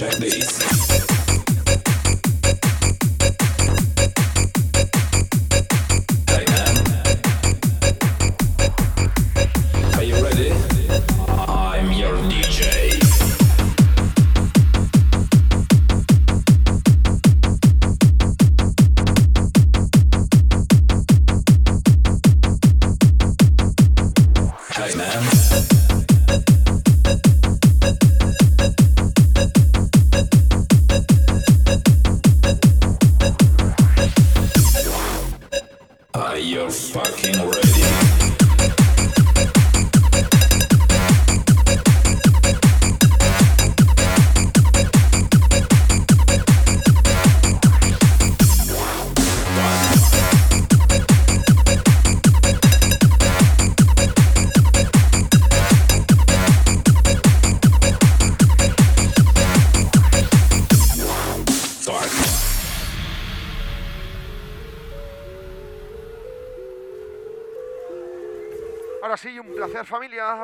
Check this.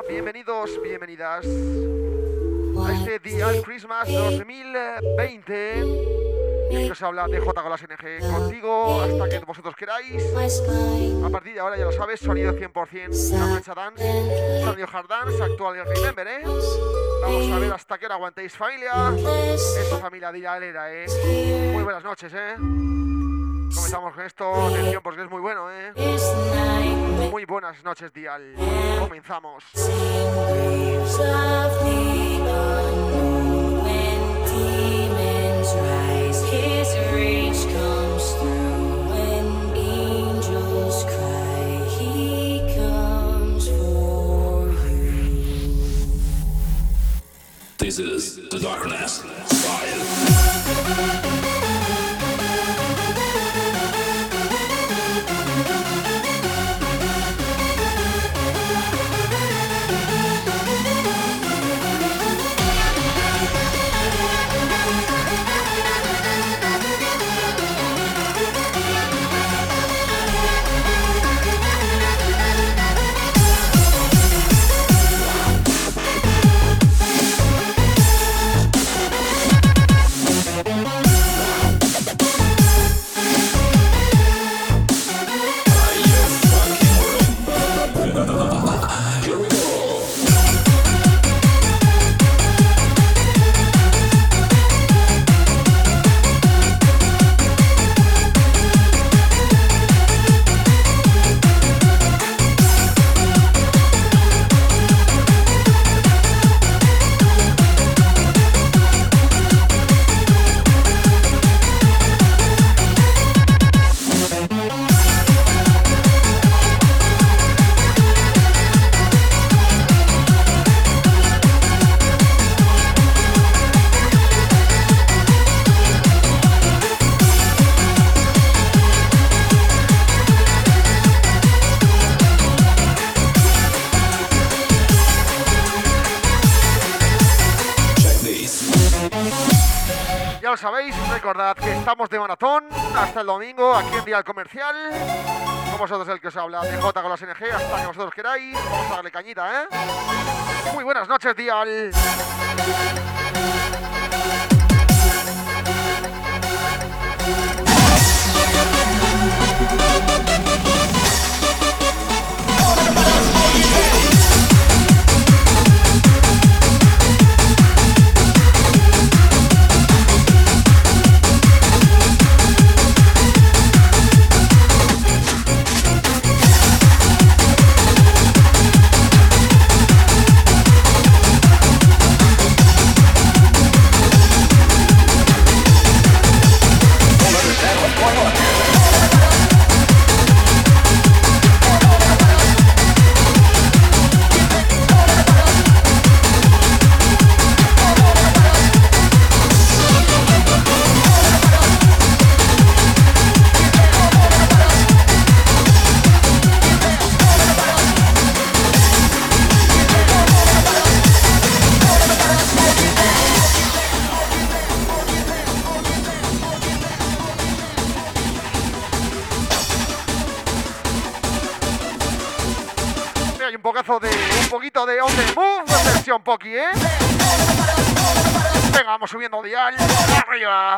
Bienvenidos, bienvenidas a este Dial Christmas 2020. El que os habla de J con las NG contigo hasta que vosotros queráis. A partir de ahora ya lo sabes, sonido 100% Amacha Dance, sonido Hard Dance, actual y Remember, ¿eh? Vamos a ver hasta qué hora aguantéis familia. Esta familia dialera, ¿eh? Muy buenas noches, ¿eh? Comenzamos con esto, atención porque es muy bueno, ¿eh? Muy buenas noches, Dial. Comenzamos. This is the darkness style. De maratón hasta el domingo aquí en Dial Comercial. Con vosotros el que os habla de J con las NG hasta que vosotros queráis. Vamos a darle cañita, ¿eh? Muy buenas noches, Dial. Versión Poki, ¿eh? Venga, vamos subiendo dial. Arriba.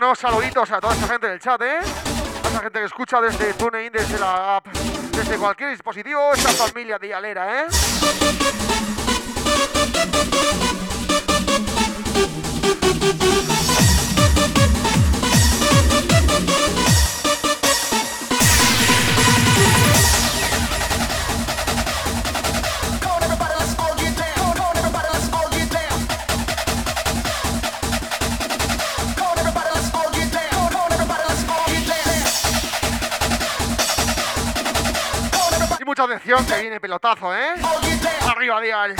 Como no, saluditos a toda esa gente del chat, ¿eh? A esa gente que escucha desde TuneIn, desde la app, desde cualquier dispositivo, esta familia dialera, ¿eh? Mucha atención que viene pelotazo, ¿eh? Arriba, dial.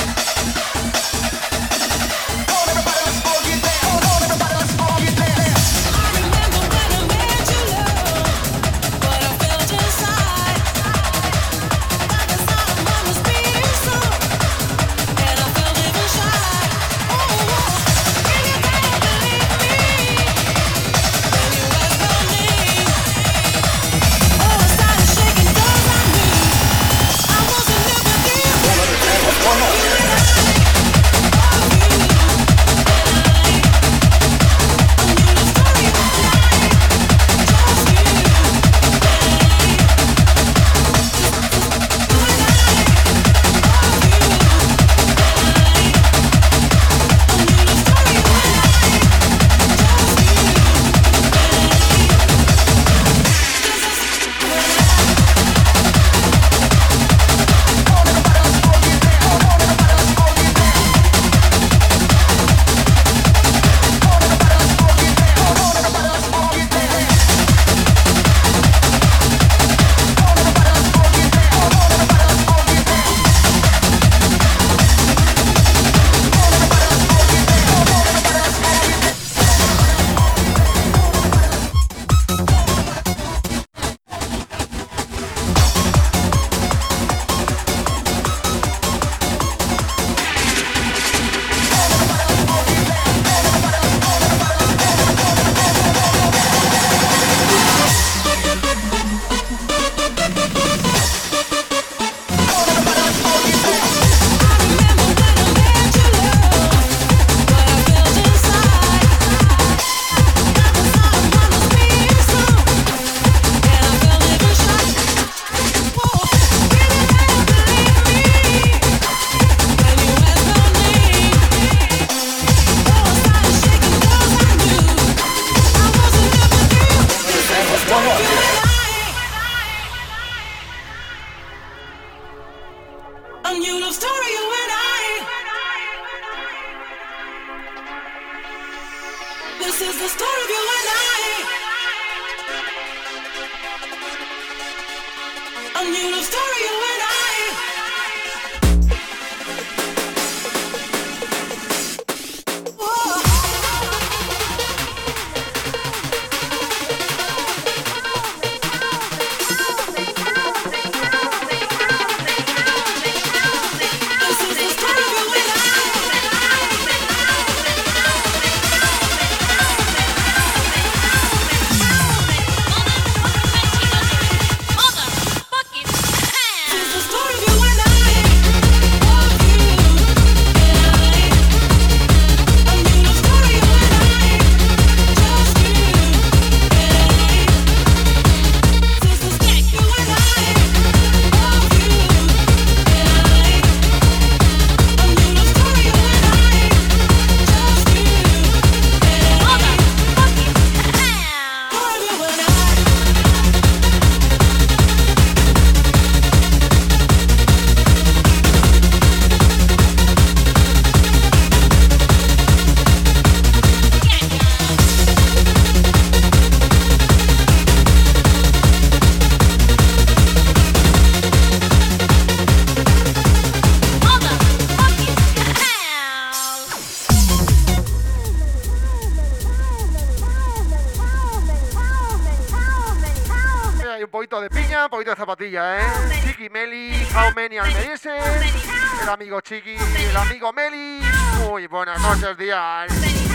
A new love story, amigo Chiqui y el amigo Meli. Muy buenas noches, días.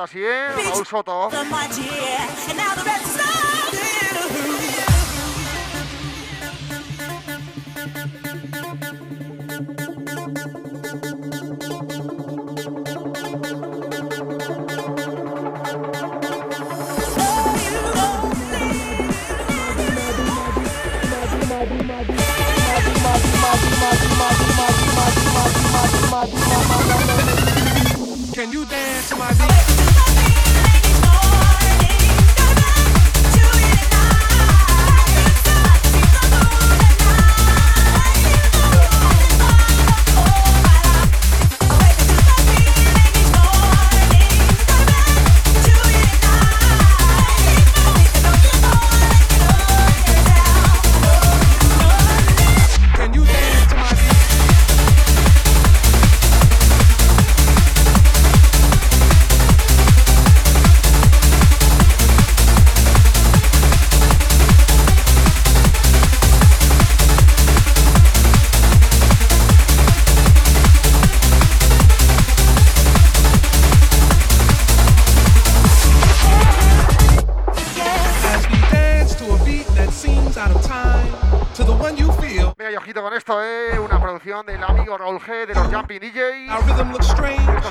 Tassier, Raúl Soto.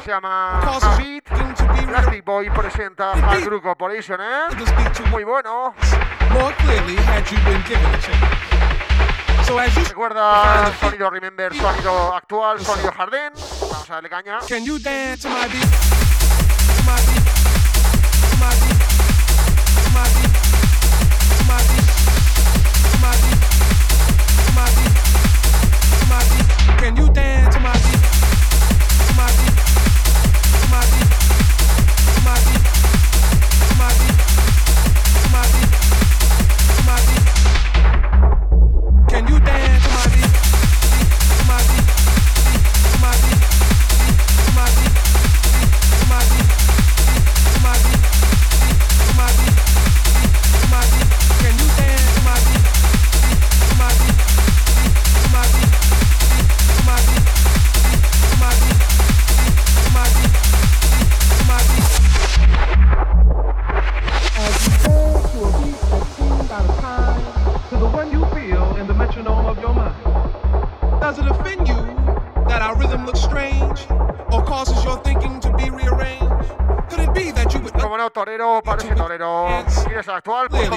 se llama Beat. Plastic Boy presenta al grupo Pollution, ¿eh? Muy bueno. Recuerda sonido Remember, sonido actual, sonido jardín. Vamos a darle caña. Can you dance my Can you dance?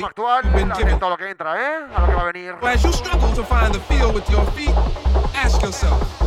actual, lo que entra, ¿eh? A lo que va a venir. Well, as you struggle to find the feel with your feet, ask yourself.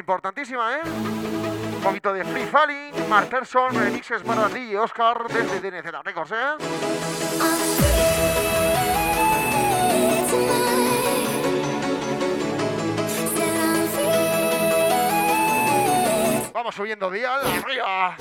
importantísima, ¿eh? Un poquito de Free Falling, Mark Persson, remixes para ti y Oscar desde DNZ Records, ¿eh? Vamos subiendo dial arriba.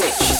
music.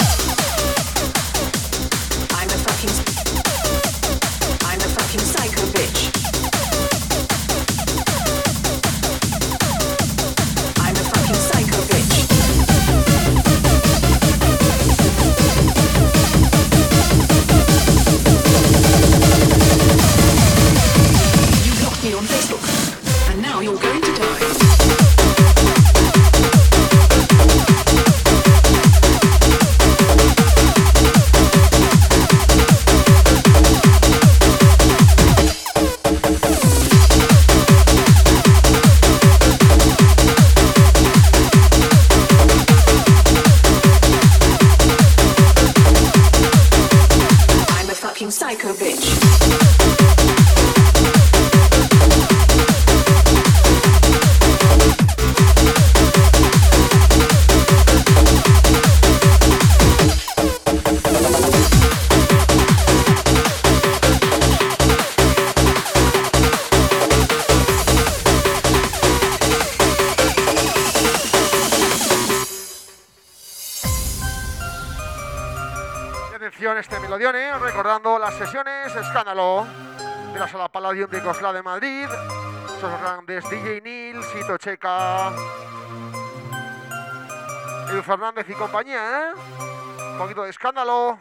las sesiones Escándalo de la Sala Palladium de Cosla de Madrid. Esos grandes DJ Nil, Sito Checa, El Fernández y compañía, ¿eh? Un poquito de escándalo.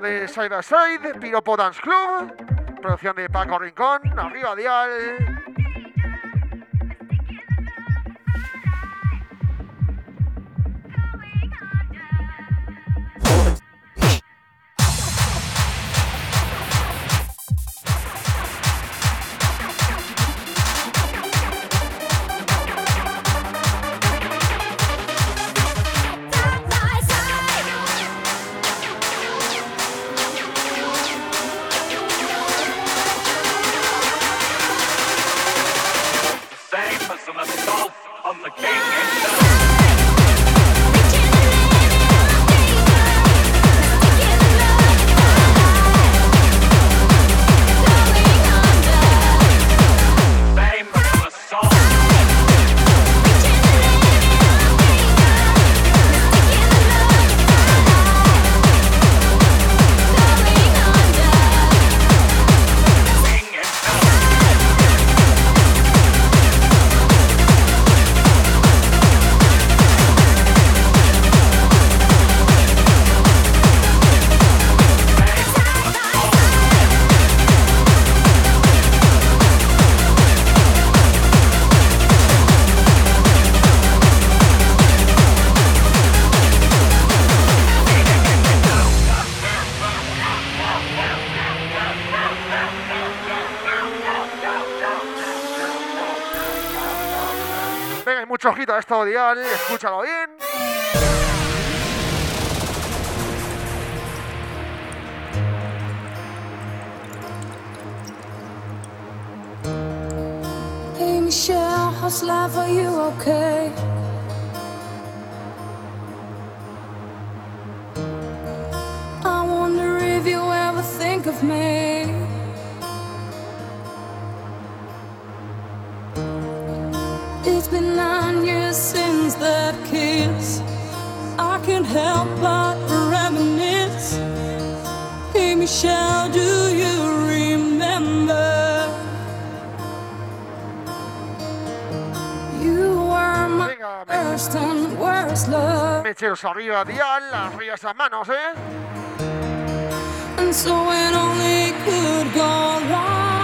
De Side a Side, Piropo Dance Club, producción de Paco Rincón, arriba Dial. poquito a esto, Dial, escúchalo ahí. Can't help but reminisce. Hey Michelle, do you remember? You were my Venga, me- first and worst love. mecheros arriba, Dial, arriba esas manos, ¿eh? And so it only could go wrong.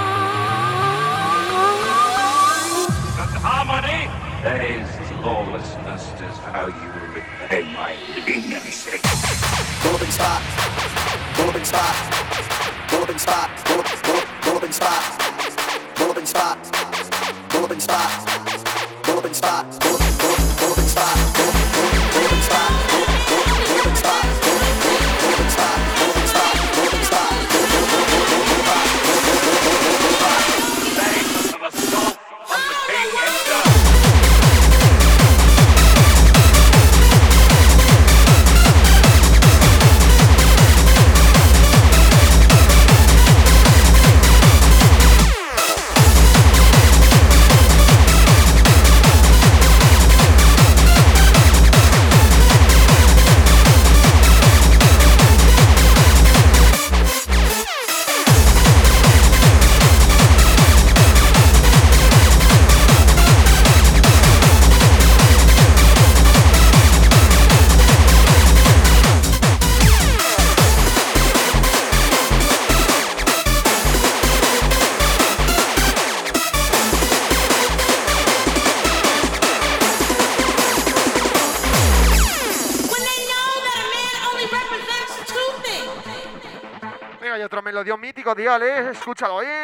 The harmony! That is lawlessness is how you will repay my ignorance. Golden spot. Golden spot. Golden spot. Golden spot. Diales, ¿eh? escúchalo ahí.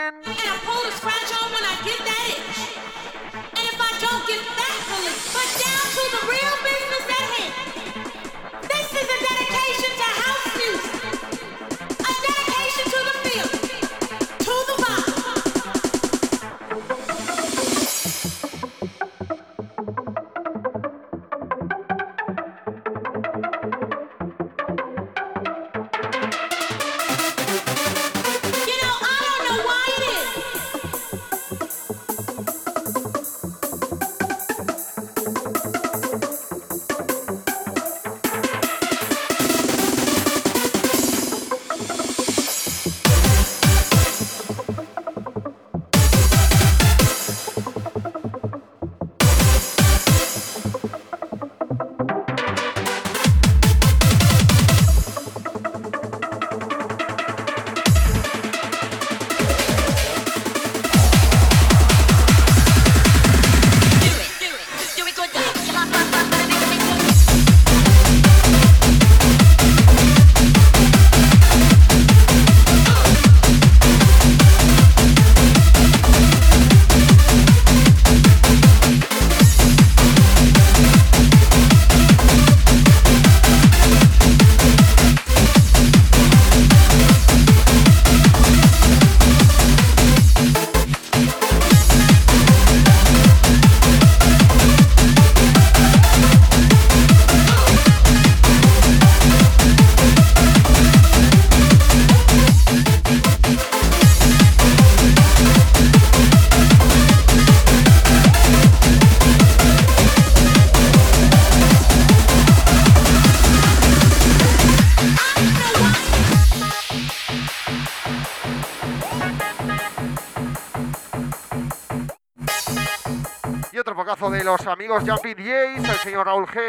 Amigos Jumpy DJs, el señor Raúl G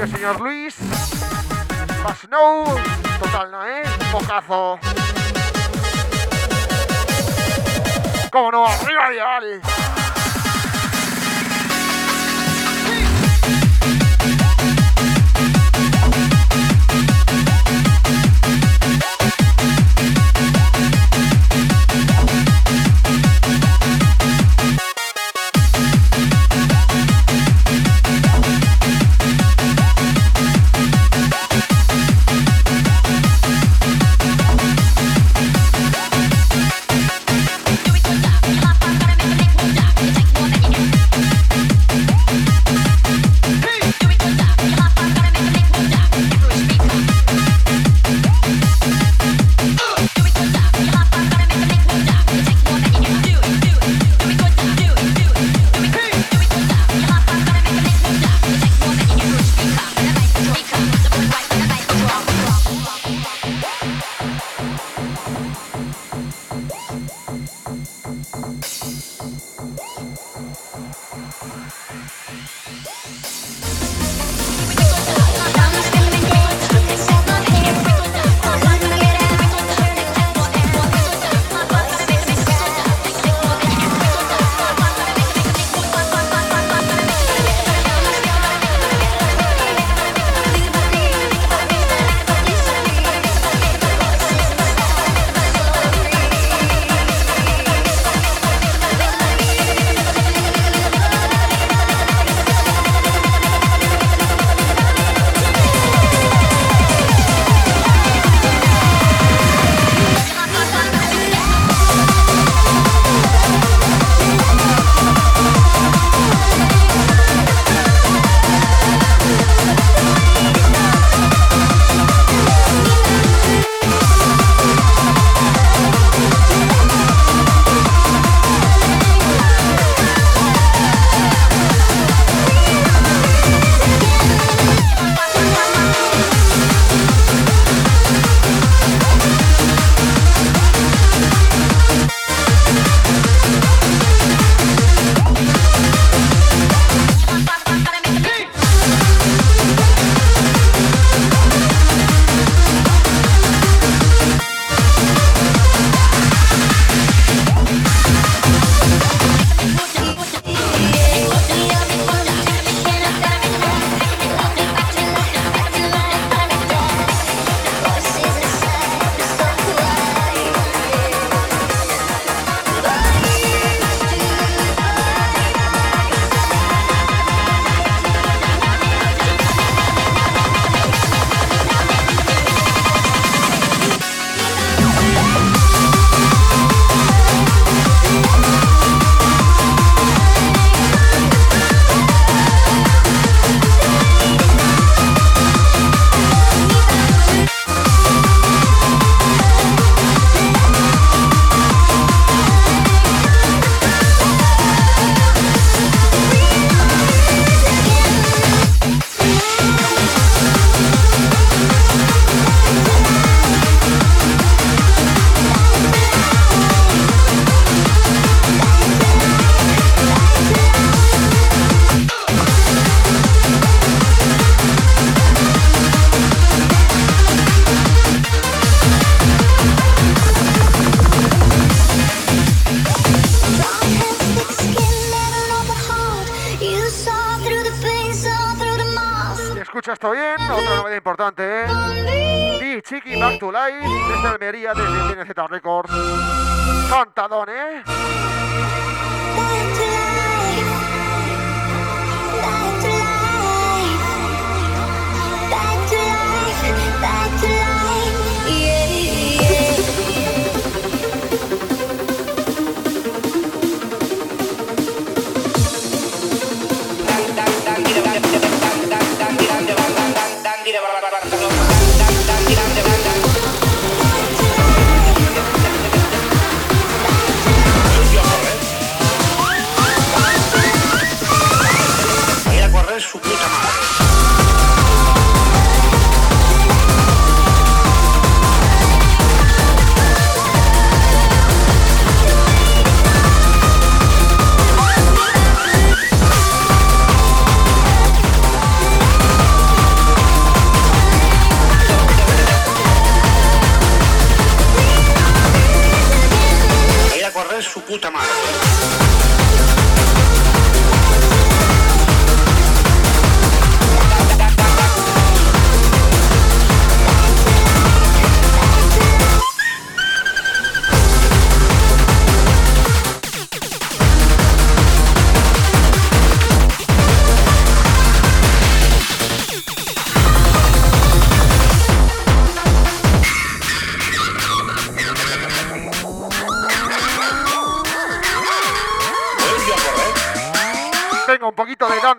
el señor Luis. Más Snow, total, ¿no, eh? Pocazo. ¿Cómo no? ¡Arriba, Dial!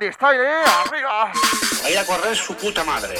Está bien, arriba. A ir a correr su puta madre.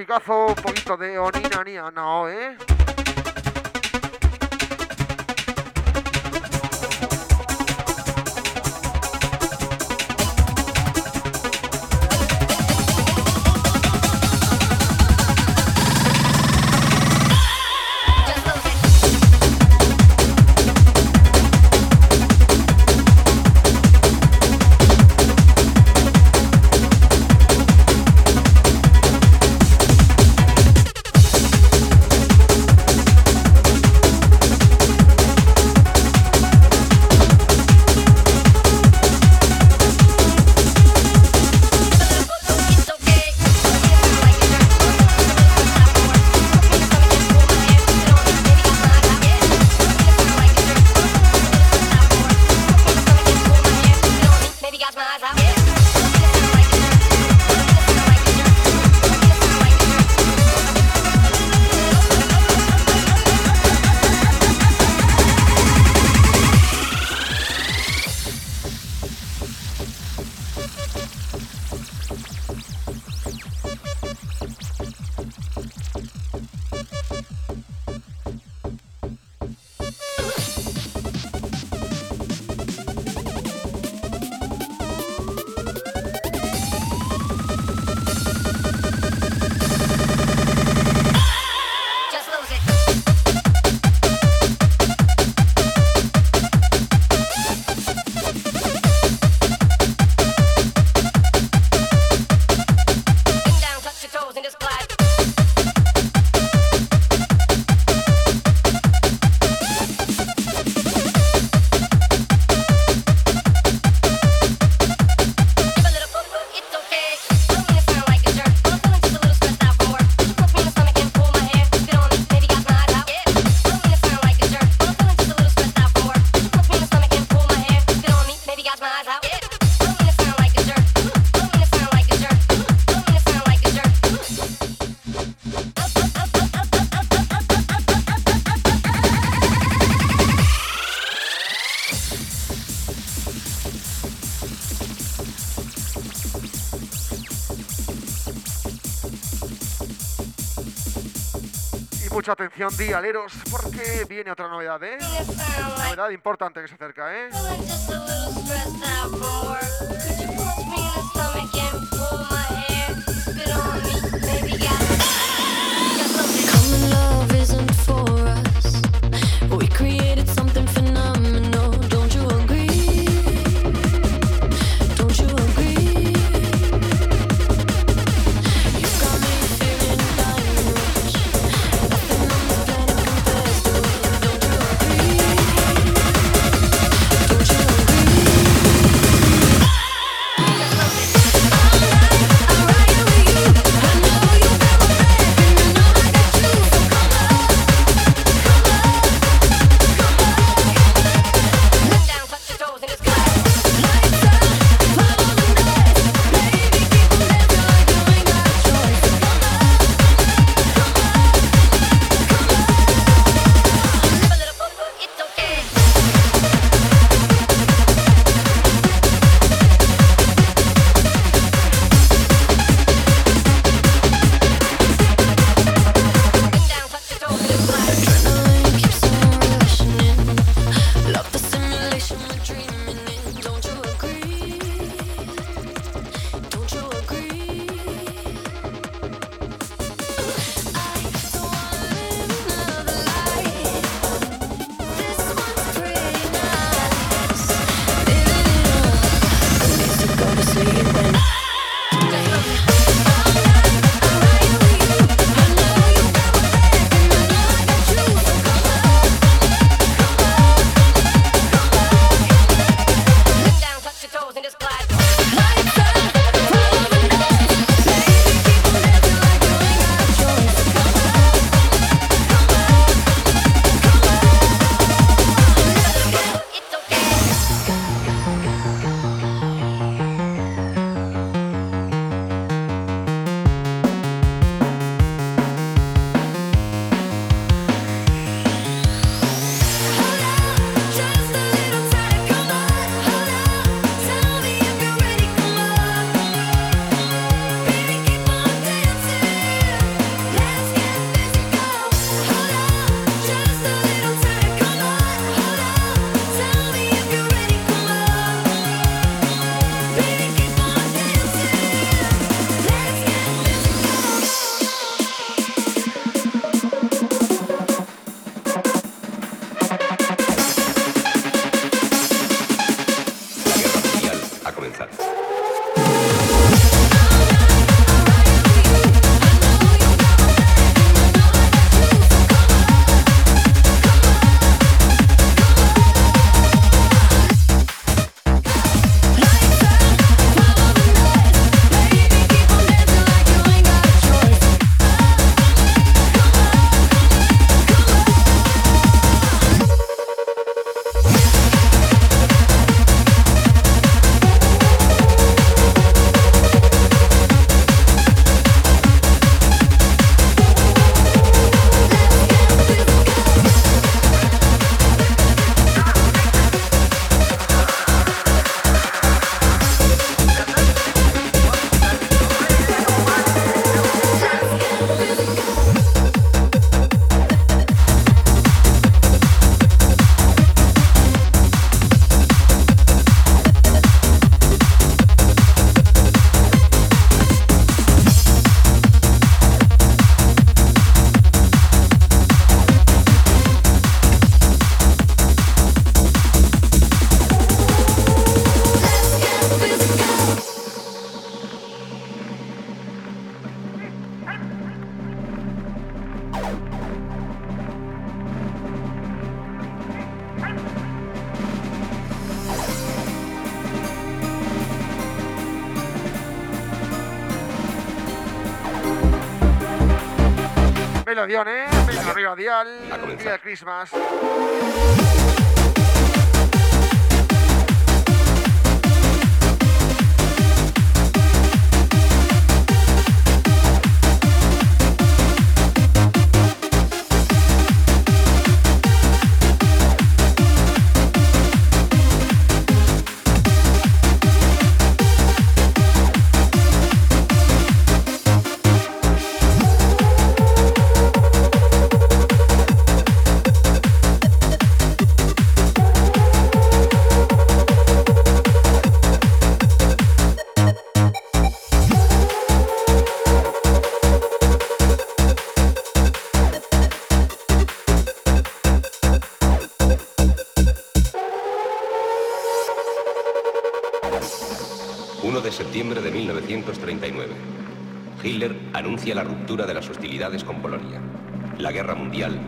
musicazo, un poquito de onina, no, ¿eh? Atención, dialeros, porque viene otra novedad, ¿eh? Novedad importante que se acerca, ¿eh? Christmas. De las hostilidades con Polonia. La guerra mundial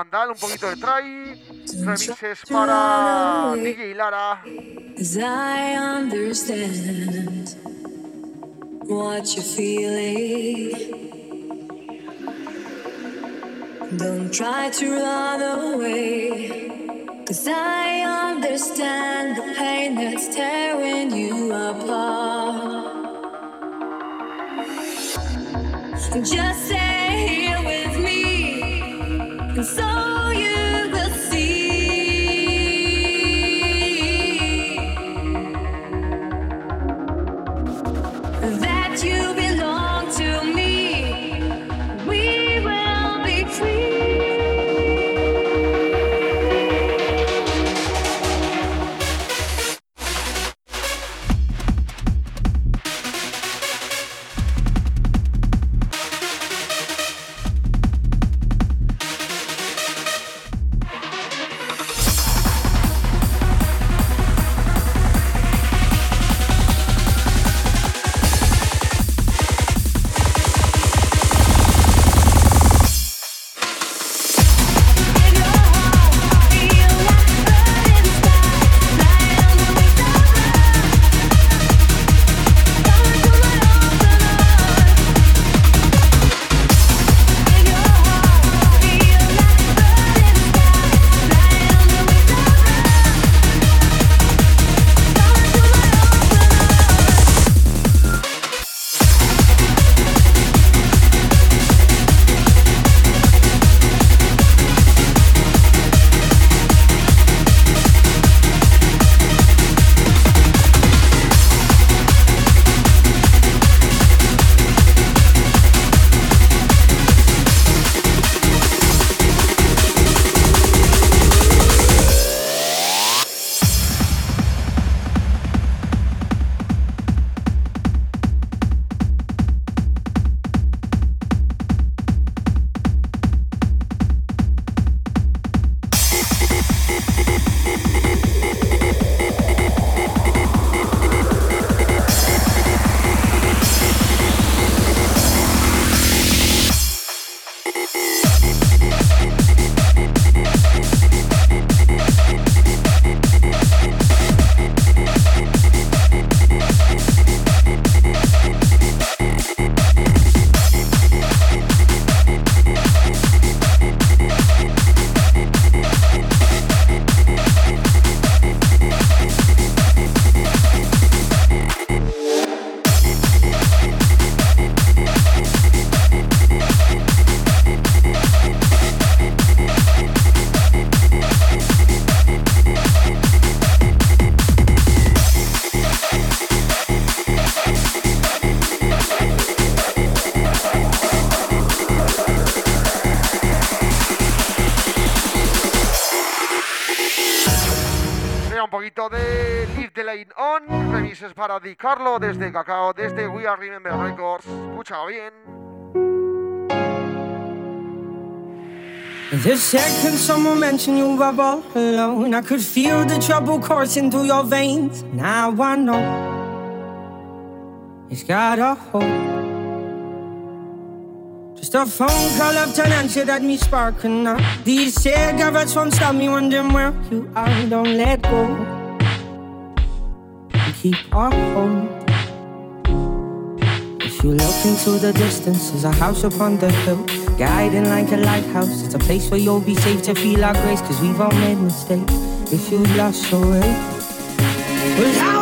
Mandal, un poquito de Try. Remixes para DJ Lara. As I understand what you're feeling. Don't try to run away. Cause I understand the pain that's tearing you apart. Just stay here with. And so para desde Cacao, desde We Are Remember Records. Bien. The second someone mentioned you were all alone, I could feel the trouble coursing through your veins. Now I know it's got a hold. Just a phone call after an answer that me sparking up. These cigarettes won't stop me wondering where you are. Don't let go. Keep our hold. If you look into the distance, there's a house upon the hill, guiding like a lighthouse. It's a place where you'll be safe to feel our grace, cause we've all made mistakes. If you lost your way, well, I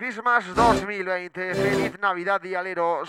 Christmas 2020. Feliz Navidad, dialeros.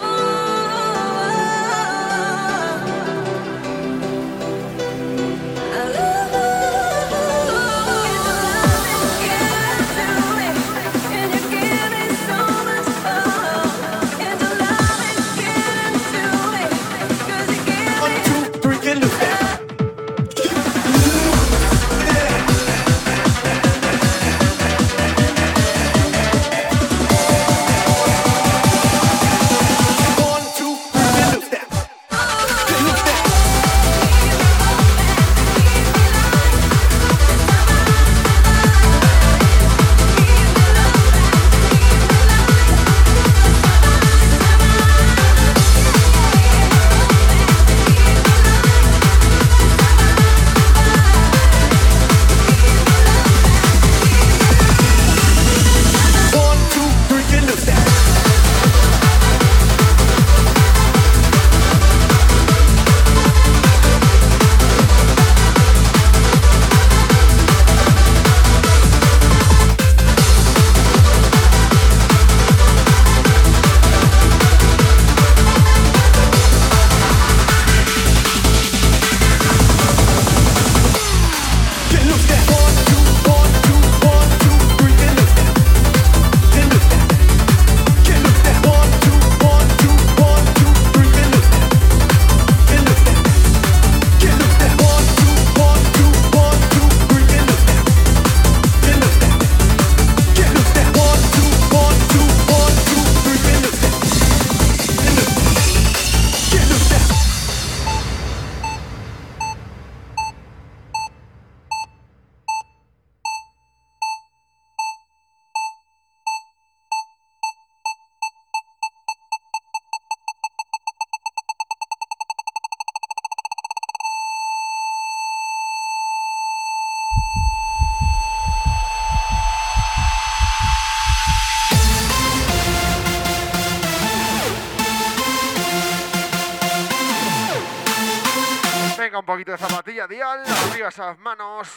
material, arriba esas manos.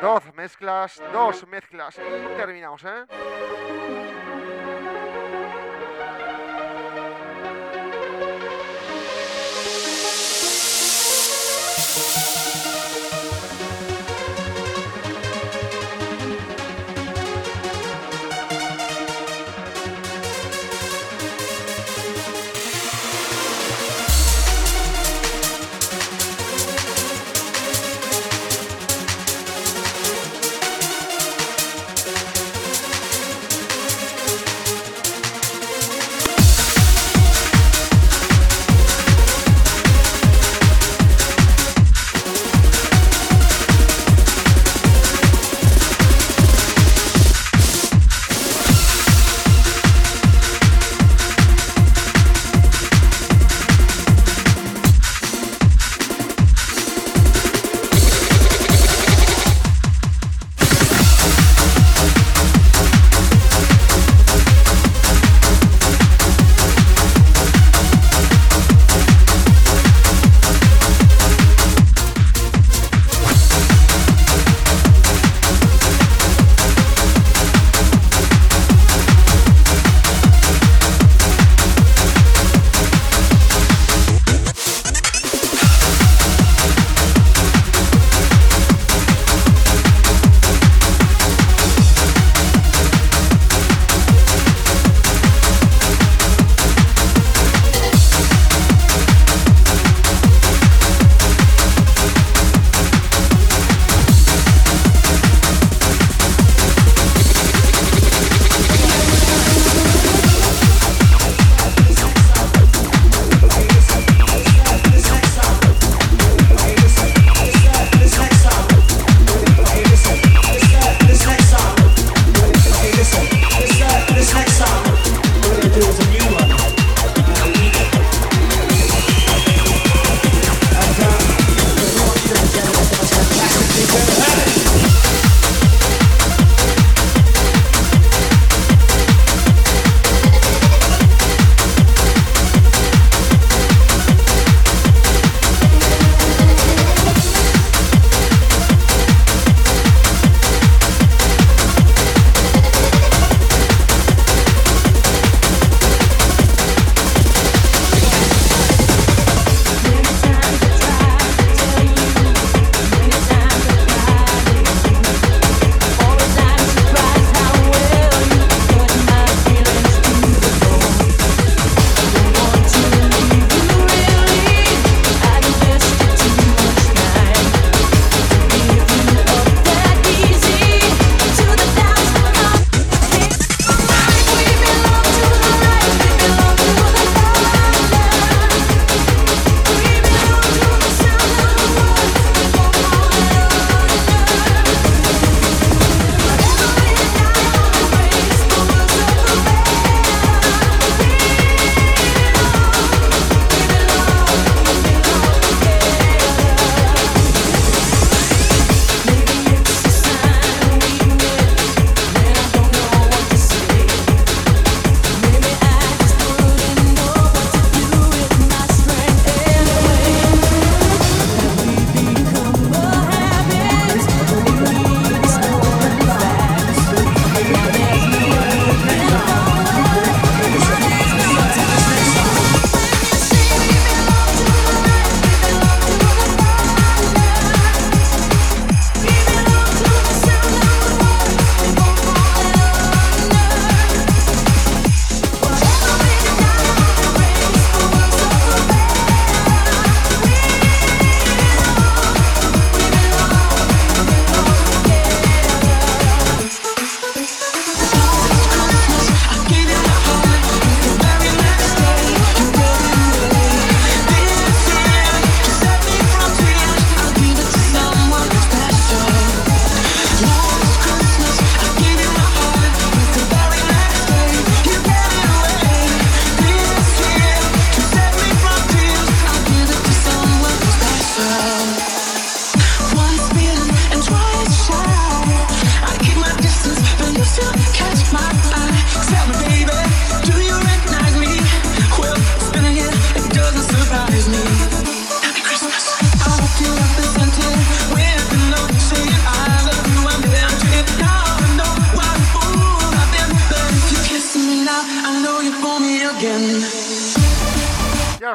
dos mezclas, dos mezclas y terminamos, ¿eh?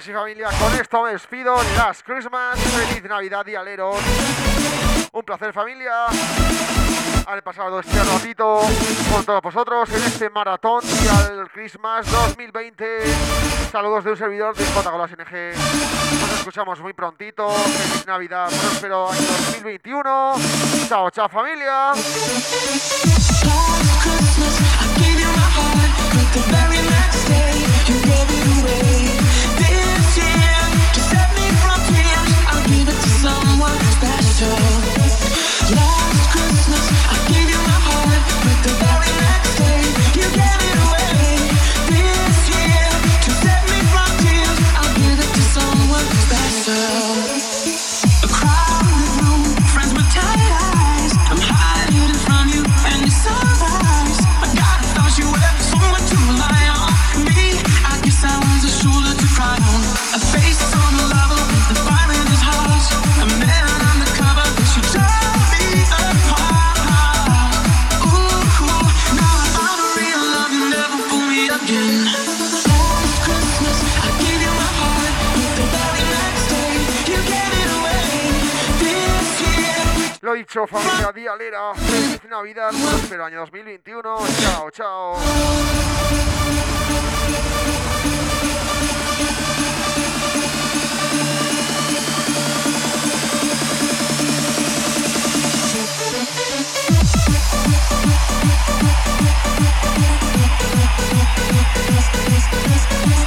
Y familia, con esto me despido. Last Christmas, feliz Navidad y aleros. Un placer, familia. Haber pasado este ratito con todos vosotros en este maratón y al Christmas 2020. Saludos de un servidor de J con las NG. Nos escuchamos muy prontito. Feliz Navidad, próspero año 2021. Chao, chao, familia. Lo dicho, familia Vialera, feliz Navidad, próspero año 2021. Chao, chao. Peace, peace.